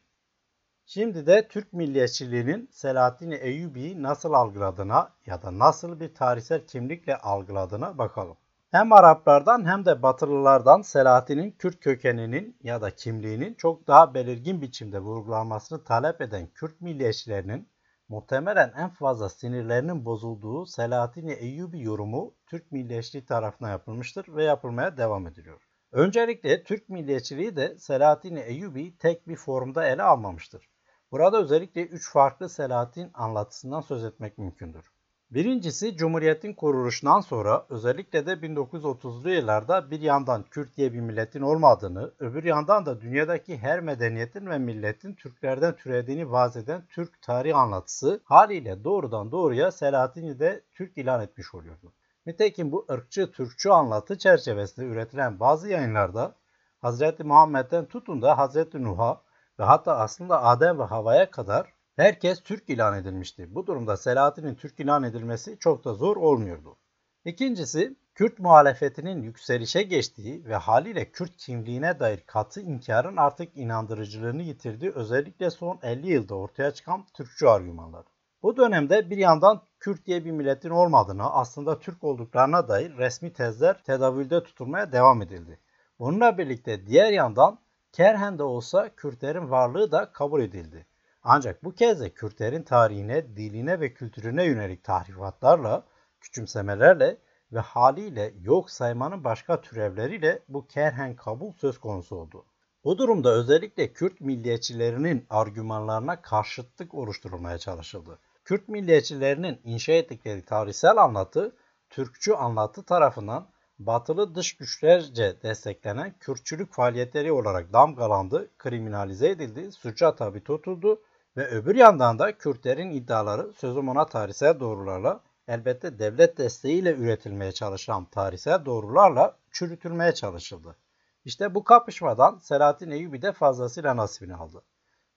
Şimdi de Türk milliyetçiliğinin Selahattin Eyyubi'yi nasıl algıladığına ya da nasıl bir tarihsel kimlikle algıladığına bakalım. Hem Araplardan hem de Batılılardan Selahattin'in Kürt kökeninin ya da kimliğinin çok daha belirgin biçimde vurgulanmasını talep eden Kürt milliyetçilerinin muhtemelen en fazla sinirlerinin bozulduğu Selahattin Eyyubi yorumu Türk milliyetçiliği tarafından yapılmıştır ve yapılmaya devam ediliyor. Öncelikle Türk milliyetçiliği de Selahattin Eyyubi tek bir formda ele almamıştır. Burada özellikle üç farklı Selahattin anlatısından söz etmek mümkündür. Birincisi Cumhuriyet'in kuruluşundan sonra özellikle de 1930'lu yıllarda bir yandan Kürt diye bir milletin olmadığını, öbür yandan da dünyadaki her medeniyetin ve milletin Türklerden türediğini vaz eden Türk tarih anlatısı haliyle doğrudan doğruya Selahattin'i de Türk ilan etmiş oluyordu. Nitekim bu ırkçı Türkçü anlatı çerçevesinde üretilen bazı yayınlarda Hz. Muhammed'den tutun da Hz. Nuh'a ve hatta aslında Adem ve Hava'ya kadar herkes Türk ilan edilmişti. Bu durumda Selahattin'in Türk ilan edilmesi çok da zor olmuyordu. İkincisi, Kürt muhalefetinin yükselişe geçtiği ve haliyle Kürt kimliğine dair katı inkarın artık inandırıcılığını yitirdiği özellikle son 50 yılda ortaya çıkan Türkçü argümanlar. Bu dönemde bir yandan Kürt diye bir milletin olmadığına, aslında Türk olduklarına dair resmi tezler tedavülde tutulmaya devam edildi. Bununla birlikte diğer yandan kerhen de olsa Kürtlerin varlığı da kabul edildi. Ancak bu kez de Kürtlerin tarihine, diline ve kültürüne yönelik tahrifatlarla, küçümsemelerle ve haliyle yok saymanın başka türevleriyle bu kerhen kabul söz konusu oldu. Bu durumda özellikle Kürt milliyetçilerinin argümanlarına karşıtlık oluşturulmaya çalışıldı. Kürt milliyetçilerinin inşa ettikleri tarihsel anlatı, Türkçü anlatı tarafından batılı dış güçlerce desteklenen Kürtçülük faaliyetleri olarak damgalandı, kriminalize edildi, suça tabi tutuldu ve öbür yandan da Kürtlerin iddiaları sözüm ona tarihsel doğrularla elbette devlet desteğiyle üretilmeye çalışılan tarihsel doğrularla çürütülmeye çalışıldı. İşte bu kapışmadan Selahattin Eyyubi de fazlasıyla nasibini aldı.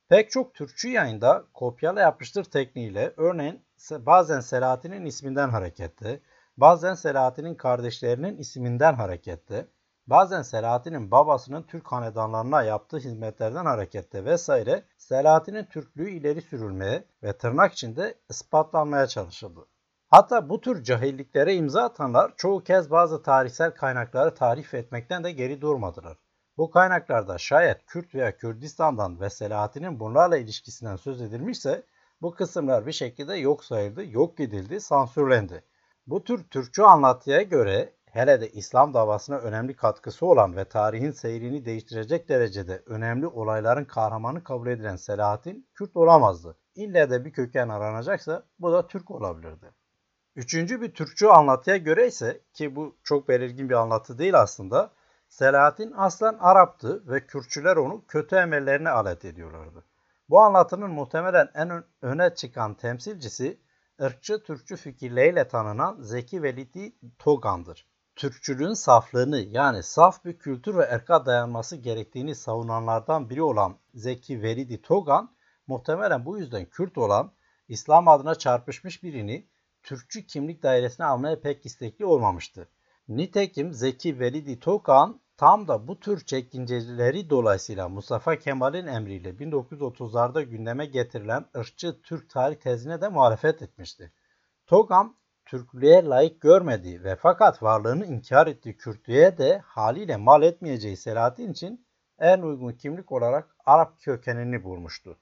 Pek çok Türkçü yayında kopyala yapıştır tekniğiyle örneğin bazen Selahattin'in isminden harekette, bazen Selahattin'in kardeşlerinin isminden harekette, bazen Selahattin'in babasının Türk hanedanlarına yaptığı hizmetlerden harekette vesaire Selahattin'in Türklüğü ileri sürülmeye ve tırnak içinde ispatlanmaya çalışıldı. Hatta bu tür cahilliklere imza atanlar çoğu kez bazı tarihsel kaynakları tarif etmekten de geri durmadılar. Bu kaynaklarda şayet Kürt veya Kürdistan'dan ve Selahattin'in bunlarla ilişkisinden söz edilmişse bu kısımlar bir şekilde yok sayıldı, yok edildi, sansürlendi. Bu tür Türkçü anlatıya göre hele de İslam davasına önemli katkısı olan ve tarihin seyrini değiştirecek derecede önemli olayların kahramanı kabul edilen Selahattin Kürt olamazdı. İlle de bir köken aranacaksa bu da Türk olabilirdi. Üçüncü bir Türkçü anlatıya göre ise ki bu çok belirgin bir anlatı değil aslında. Selahattin aslen Arap'tı ve Kürtçüler onu kötü emellerine alet ediyorlardı. Bu anlatının muhtemelen en öne çıkan temsilcisi ırkçı Türkçü fikirleriyle tanınan Zeki Velidi Togan'dır. Türkçülüğün saflığını yani saf bir kültür ve erka dayanması gerektiğini savunanlardan biri olan Zeki Velidi Togan muhtemelen bu yüzden Kürt olan İslam adına çarpışmış birini Türkçü kimlik dairesine almaya pek istekli olmamıştı. Nitekim Zeki Velidi Tokan tam da bu tür çekinceleri dolayısıyla Mustafa Kemal'in emriyle 1930'larda gündeme getirilen ırkçı Türk tarih tezine de muhalefet etmişti. Togam, Türklüğe layık görmediği ve fakat varlığını inkar ettiği Kürtlüğe de haliyle mal etmeyeceği Selahattin için en uygun kimlik olarak Arap kökenini bulmuştu.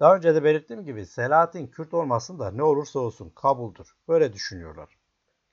Daha önce de belirttiğim gibi Selahattin Kürt olmasın da ne olursa olsun kabuldur. Böyle düşünüyorlar.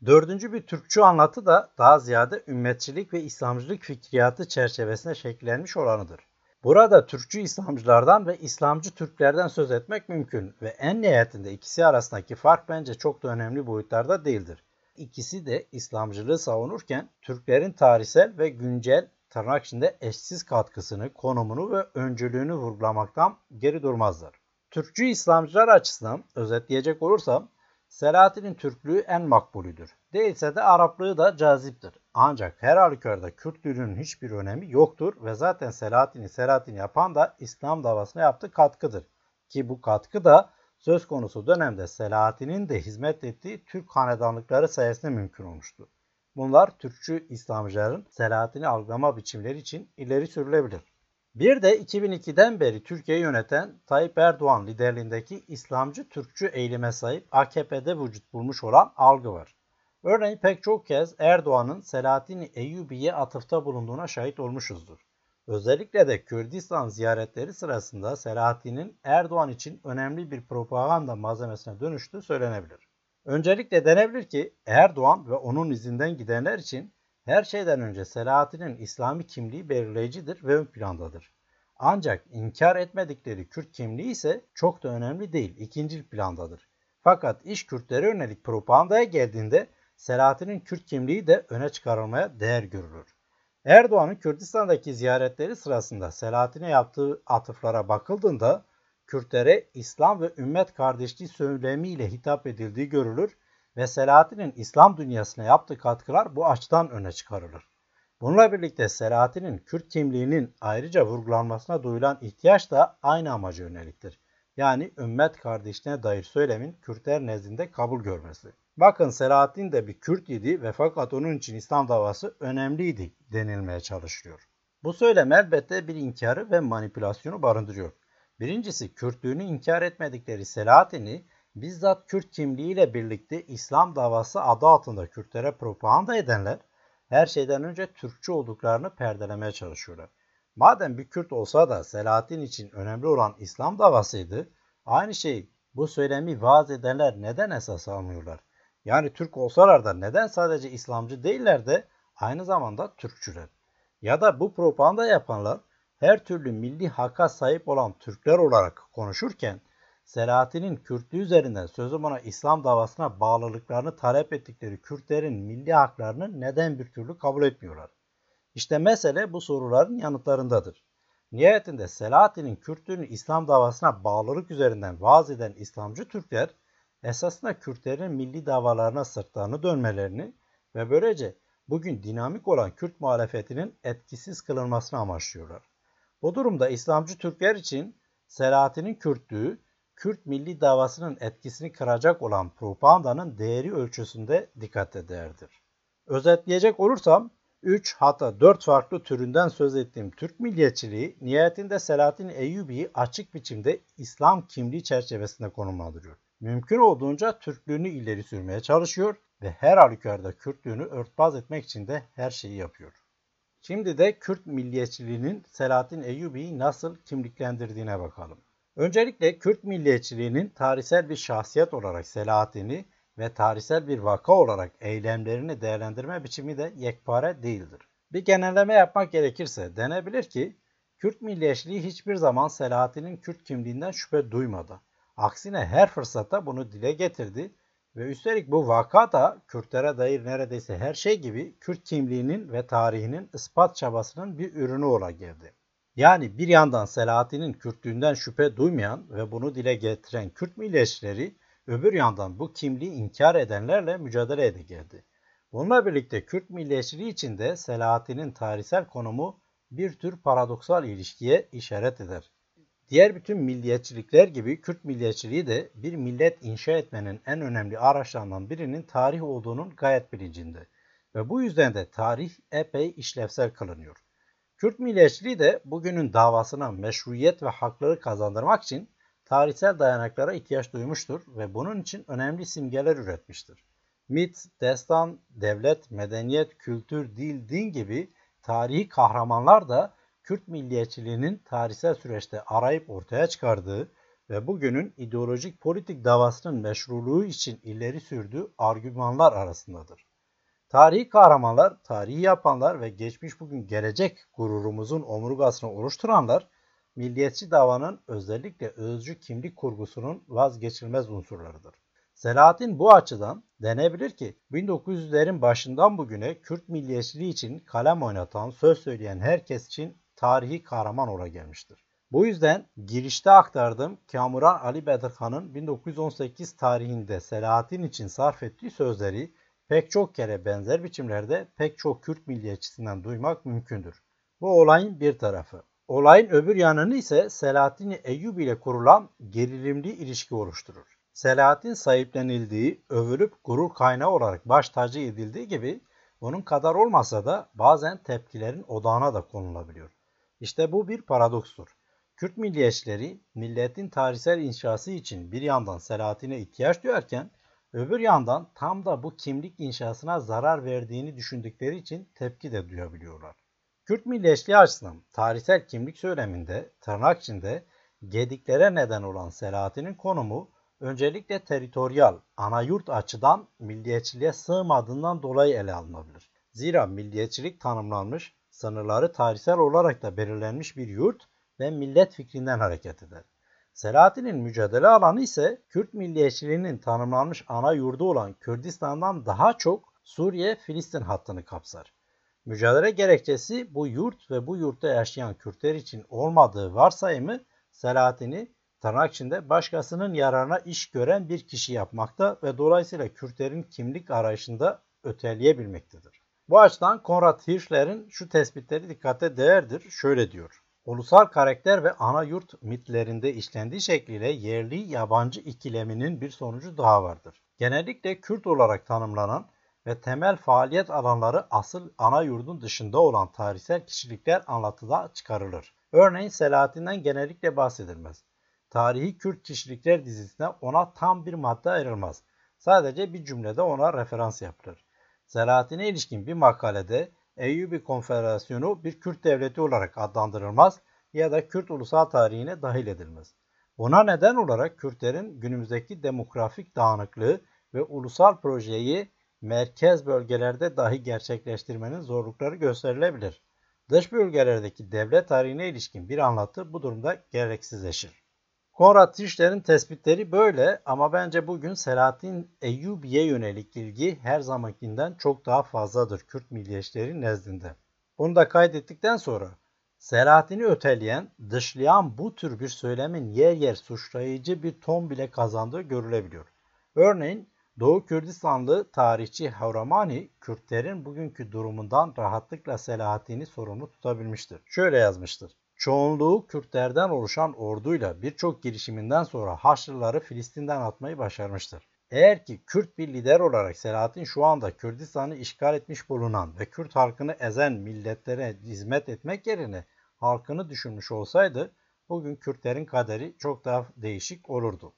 Dördüncü bir Türkçü anlatı da daha ziyade ümmetçilik ve İslamcılık fikriyatı çerçevesinde şekillenmiş olanıdır. Burada Türkçü İslamcılardan ve İslamcı Türklerden söz etmek mümkün ve en nihayetinde ikisi arasındaki fark bence çok da önemli boyutlarda değildir. İkisi de İslamcılığı savunurken Türklerin tarihsel ve güncel tırnak içinde eşsiz katkısını, konumunu ve öncülüğünü vurgulamaktan geri durmazlar. Türkçü İslamcılar açısından özetleyecek olursam Selahattin'in Türklüğü en makbulüdür. Değilse de Araplığı da caziptir. Ancak her halükarda Kürtlüğünün hiçbir önemi yoktur ve zaten Selahattin'i Selahattin yapan da İslam davasına yaptığı katkıdır. Ki bu katkı da söz konusu dönemde Selahattin'in de hizmet ettiği Türk hanedanlıkları sayesinde mümkün olmuştur. Bunlar Türkçü İslamcıların Selahattin'i algılama biçimleri için ileri sürülebilir. Bir de 2002'den beri Türkiye'yi yöneten Tayyip Erdoğan liderliğindeki İslamcı Türkçü eğilime sahip AKP'de vücut bulmuş olan algı var. Örneğin pek çok kez Erdoğan'ın Selahattin Eyyubi'ye atıfta bulunduğuna şahit olmuşuzdur. Özellikle de Kürdistan ziyaretleri sırasında Selahattin'in Erdoğan için önemli bir propaganda malzemesine dönüştüğü söylenebilir. Öncelikle denebilir ki Erdoğan ve onun izinden gidenler için her şeyden önce Selahattin'in İslami kimliği belirleyicidir ve ön plandadır. Ancak inkar etmedikleri Kürt kimliği ise çok da önemli değil, ikinci plandadır. Fakat iş Kürtlere yönelik propagandaya geldiğinde Selahattin'in Kürt kimliği de öne çıkarılmaya değer görülür. Erdoğan'ın Kürdistan'daki ziyaretleri sırasında Selahattin'e yaptığı atıflara bakıldığında Kürtlere İslam ve ümmet kardeşliği söylemiyle hitap edildiği görülür ve Selahattin'in İslam dünyasına yaptığı katkılar bu açıdan öne çıkarılır. Bununla birlikte Selahattin'in Kürt kimliğinin ayrıca vurgulanmasına duyulan ihtiyaç da aynı amaca yöneliktir. Yani ümmet kardeşliğine dair söylemin Kürtler nezdinde kabul görmesi. Bakın Selahaddin de bir Kürt idi ve fakat onun için İslam davası önemliydi denilmeye çalışılıyor. Bu söylem elbette bir inkarı ve manipülasyonu barındırıyor. Birincisi Kürtlüğünü inkar etmedikleri Selahaddin'i bizzat Kürt kimliğiyle birlikte İslam davası adı altında Kürtlere propaganda edenler her şeyden önce Türkçü olduklarını perdelemeye çalışıyorlar. Madem bir Kürt olsa da Selahaddin için önemli olan İslam davasıydı, aynı şey bu söylemi vaaz edenler neden esas almıyorlar? Yani Türk olsalar da neden sadece İslamcı değiller de aynı zamanda Türkçüler? Ya da bu propaganda yapanlar her türlü milli hakka sahip olan Türkler olarak konuşurken Selahattin'in Kürtlüğü üzerinden sözüm ona İslam davasına bağlılıklarını talep ettikleri Kürtlerin milli haklarını neden bir türlü kabul etmiyorlar? İşte mesele bu soruların yanıtlarındadır. Nihayetinde Selahattin'in Kürtlüğünü İslam davasına bağlılık üzerinden vaaz eden İslamcı Türkler esasında Kürtlerin milli davalarına sırtlarını dönmelerini ve böylece bugün dinamik olan Kürt muhalefetinin etkisiz kılınmasını amaçlıyorlar. Bu durumda İslamcı Türkler için Selahattin'in Kürtlüğü, Kürt milli davasının etkisini kıracak olan propagandanın değeri ölçüsünde dikkate değerdir. Özetleyecek olursam 3 hatta 4 farklı türünden söz ettiğim Türk milliyetçiliği nihayetinde Selahattin Eyyubi'yi açık biçimde İslam kimliği çerçevesinde konumlandırıyor. Mümkün olduğunca Türklüğünü ileri sürmeye çalışıyor ve her halükarda Kürtlüğünü örtbas etmek için de her şeyi yapıyor. Şimdi de Kürt milliyetçiliğinin Selahattin Eyyubi'yi nasıl kimliklendirdiğine bakalım. Öncelikle Kürt milliyetçiliğinin tarihsel bir şahsiyet olarak Selahattin'i ve tarihsel bir vaka olarak eylemlerini değerlendirme biçimi de yekpare değildir. Bir genelleme yapmak gerekirse denebilir ki Kürt milliyetçiliği hiçbir zaman Selahattin'in Kürt kimliğinden şüphe duymadı. Aksine her fırsatta bunu dile getirdi ve üstelik bu vaka da Kürtlere dair neredeyse her şey gibi Kürt kimliğinin ve tarihinin ispat çabasının bir ürünü ola geldi. Yani bir yandan Selahattin'in Kürtlüğünden şüphe duymayan ve bunu dile getiren Kürt milliyetçileri öbür yandan bu kimliği inkar edenlerle mücadele ede geldi. Bununla birlikte Kürt milliyetçiliği içinde Selahattin'in tarihsel konumu bir tür paradoksal ilişkiye işaret eder. Diğer bütün milliyetçilikler gibi Kürt milliyetçiliği de bir millet inşa etmenin en önemli araçlarından birinin tarih olduğunun gayet bilincinde. Ve bu yüzden de tarih epey işlevsel kılınıyor. Kürt milliyetçiliği de bugünün davasına meşruiyet ve hakları kazandırmak için tarihsel dayanaklara ihtiyaç duymuştur ve bunun için önemli simgeler üretmiştir. Mit, destan, devlet, medeniyet, kültür, dil, din gibi tarihi kahramanlar da Kürt milliyetçiliğinin tarihsel süreçte arayıp ortaya çıkardığı ve bugünün ideolojik politik davasının meşruluğu için ileri sürdüğü argümanlar arasındadır. Tarihi kahramanlar, tarihi yapanlar ve geçmiş bugün gelecek gururumuzun omurgasını oluşturanlar, milliyetçi davanın özellikle özcü kimlik kurgusunun vazgeçilmez unsurlarıdır. Selahattin bu açıdan denebilir ki 1900'lerin başından bugüne Kürt milliyetçiliği için kalem oynatan, söz söyleyen herkes için tarihi kahraman ola gelmiştir. Bu yüzden girişte aktardığım Kamuran Ali Bedirhan'ın 1918 tarihinde Selahattin için sarf ettiği sözleri pek çok kere benzer biçimlerde pek çok Kürt milliyetçisinden duymak mümkündür. Bu olayın bir tarafı. Olayın öbür yanını ise Selahattin Eyyubi ile kurulan gerilimli ilişki oluşturur. Selahattin sahiplenildiği, övülüp gurur kaynağı olarak baş tacı edildiği gibi onun kadar olmasa da bazen tepkilerin odağına da konulabiliyor. İşte bu bir paradokstur. Kürt milliyetçileri milletin tarihsel inşası için bir yandan Selahattin'e ihtiyaç duyarken öbür yandan tam da bu kimlik inşasına zarar verdiğini düşündükleri için tepki de duyabiliyorlar. Kürt milliyetçiliği açısından tarihsel kimlik söyleminde tırnak içinde gediklere neden olan Selahattin'in konumu öncelikle teritoryal, ana yurt açıdan milliyetçiliğe sığmadığından dolayı ele alınabilir. Zira milliyetçilik tanımlanmış sınırları tarihsel olarak da belirlenmiş bir yurt ve millet fikrinden hareket eder. Selahattin'in mücadele alanı ise Kürt milliyetçiliğinin tanımlanmış ana yurdu olan Kürdistan'dan daha çok Suriye-Filistin hattını kapsar. Mücadele gerekçesi bu yurt ve bu yurtta yaşayan Kürtler için olmadığı varsayımı Selahattin'i tırnak içinde başkasının yararına iş gören bir kişi yapmakta ve dolayısıyla Kürtlerin kimlik arayışında öteleyebilmektedir. Bu açıdan Konrad Hirschler'in şu tespitleri dikkate değerdir. Şöyle diyor. Ulusal karakter ve ana yurt mitlerinde işlendiği şekliyle yerli yabancı ikileminin bir sonucu daha vardır. Genellikle Kürt olarak tanımlanan ve temel faaliyet alanları asıl ana yurdun dışında olan tarihsel kişilikler anlatıda çıkarılır. Örneğin Selahattin'den genellikle bahsedilmez. Tarihi Kürt kişilikler dizisinde ona tam bir madde ayrılmaz. Sadece bir cümlede ona referans yapılır. Selahattin'e ilişkin bir makalede Eyyubi Konfederasyonu bir Kürt devleti olarak adlandırılmaz ya da Kürt ulusal tarihine dahil edilmez. Buna neden olarak Kürtlerin günümüzdeki demografik dağınıklığı ve ulusal projeyi merkez bölgelerde dahi gerçekleştirmenin zorlukları gösterilebilir. Dış bölgelerdeki devlet tarihine ilişkin bir anlatı bu durumda gereksizleşir. Konrad Tischler'in tespitleri böyle ama bence bugün Selahattin Eyyubi'ye yönelik ilgi her zamankinden çok daha fazladır Kürt milliyetçileri nezdinde. Bunu da kaydettikten sonra Selahattin'i öteleyen, dışlayan bu tür bir söylemin yer yer suçlayıcı bir ton bile kazandığı görülebiliyor. Örneğin Doğu Kürdistanlı tarihçi Havramani, Kürtlerin bugünkü durumundan rahatlıkla Selahattin'i sorumlu tutabilmiştir. Şöyle yazmıştır. Çoğunluğu Kürtlerden oluşan orduyla birçok girişiminden sonra Haçlıları Filistin'den atmayı başarmıştır. Eğer ki Kürt bir lider olarak Selahattin şu anda Kürdistan'ı işgal etmiş bulunan ve Kürt halkını ezen milletlere hizmet etmek yerine halkını düşünmüş olsaydı bugün Kürtlerin kaderi çok daha değişik olurdu.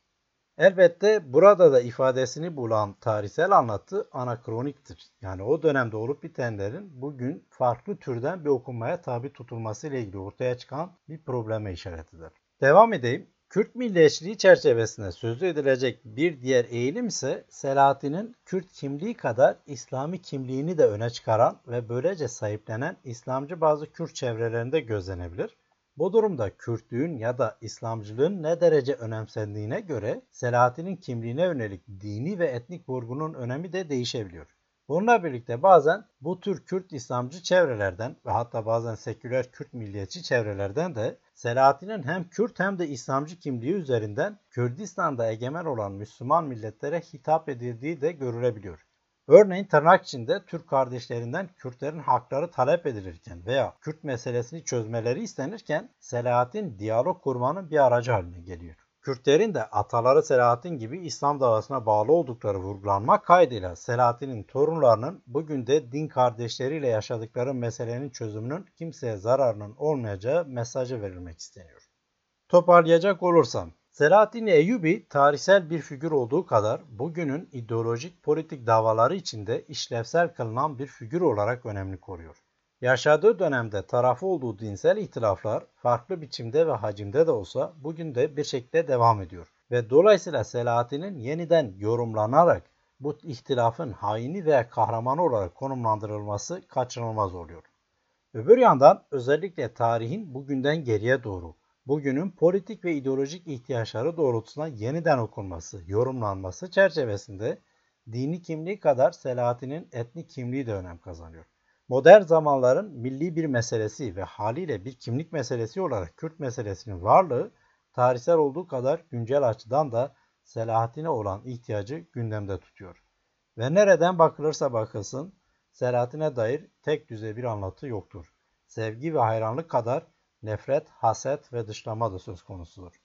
Elbette burada da ifadesini bulan tarihsel anlatı anakroniktir. Yani o dönemde olup bitenlerin bugün farklı türden bir okunmaya tabi tutulması ile ilgili ortaya çıkan bir probleme işaretidir. Devam edeyim. Kürt milliyetçiliği çerçevesinde sözü edilecek bir diğer eğilim ise Selahattin'in Kürt kimliği kadar İslami kimliğini de öne çıkaran ve böylece sahiplenen İslamcı bazı Kürt çevrelerinde gözlenebilir. Bu durumda Kürtlüğün ya da İslamcılığın ne derece önemsendiğine göre Selahattin'in kimliğine yönelik dini ve etnik vurgunun önemi de değişebiliyor. Bununla birlikte bazen bu tür Kürt İslamcı çevrelerden ve hatta bazen seküler Kürt milliyetçi çevrelerden de Selahattin'in hem Kürt hem de İslamcı kimliği üzerinden Kürdistan'da egemen olan Müslüman milletlere hitap edildiği de görülebiliyor. Örneğin tırnak içinde Türk kardeşlerinden Kürtlerin hakları talep edilirken veya Kürt meselesini çözmeleri istenirken Selahattin diyalog kurmanın bir aracı haline geliyor. Kürtlerin de ataları Selahattin gibi İslam davasına bağlı oldukları vurgulanmak kaydıyla Selahattin'in torunlarının bugün de din kardeşleriyle yaşadıkları meselenin çözümünün kimseye zararının olmayacağı mesajı verilmek isteniyor. Toparlayacak olursam Selahattin Eyyubi tarihsel bir figür olduğu kadar bugünün ideolojik politik davaları içinde işlevsel kılınan bir figür olarak önemli koruyor. Yaşadığı dönemde tarafı olduğu dinsel ihtilaflar farklı biçimde ve hacimde de olsa bugün de bir şekilde devam ediyor. Ve dolayısıyla Selahattin'in yeniden yorumlanarak bu ihtilafın haini veya kahramanı olarak konumlandırılması kaçınılmaz oluyor. Öbür yandan özellikle tarihin bugünden geriye doğru bugünün politik ve ideolojik ihtiyaçları doğrultusunda yeniden okunması, yorumlanması çerçevesinde dini kimliği kadar Selahattin'in etnik kimliği de önem kazanıyor. Modern zamanların milli bir meselesi ve haliyle bir kimlik meselesi olarak Kürt meselesinin varlığı tarihsel olduğu kadar güncel açıdan da Selahattin'e olan ihtiyacı gündemde tutuyor. Ve nereden bakılırsa bakılsın Selahattin'e dair tek düze bir anlatı yoktur. Sevgi ve hayranlık kadar nefret, haset ve dışlama da söz konusudur.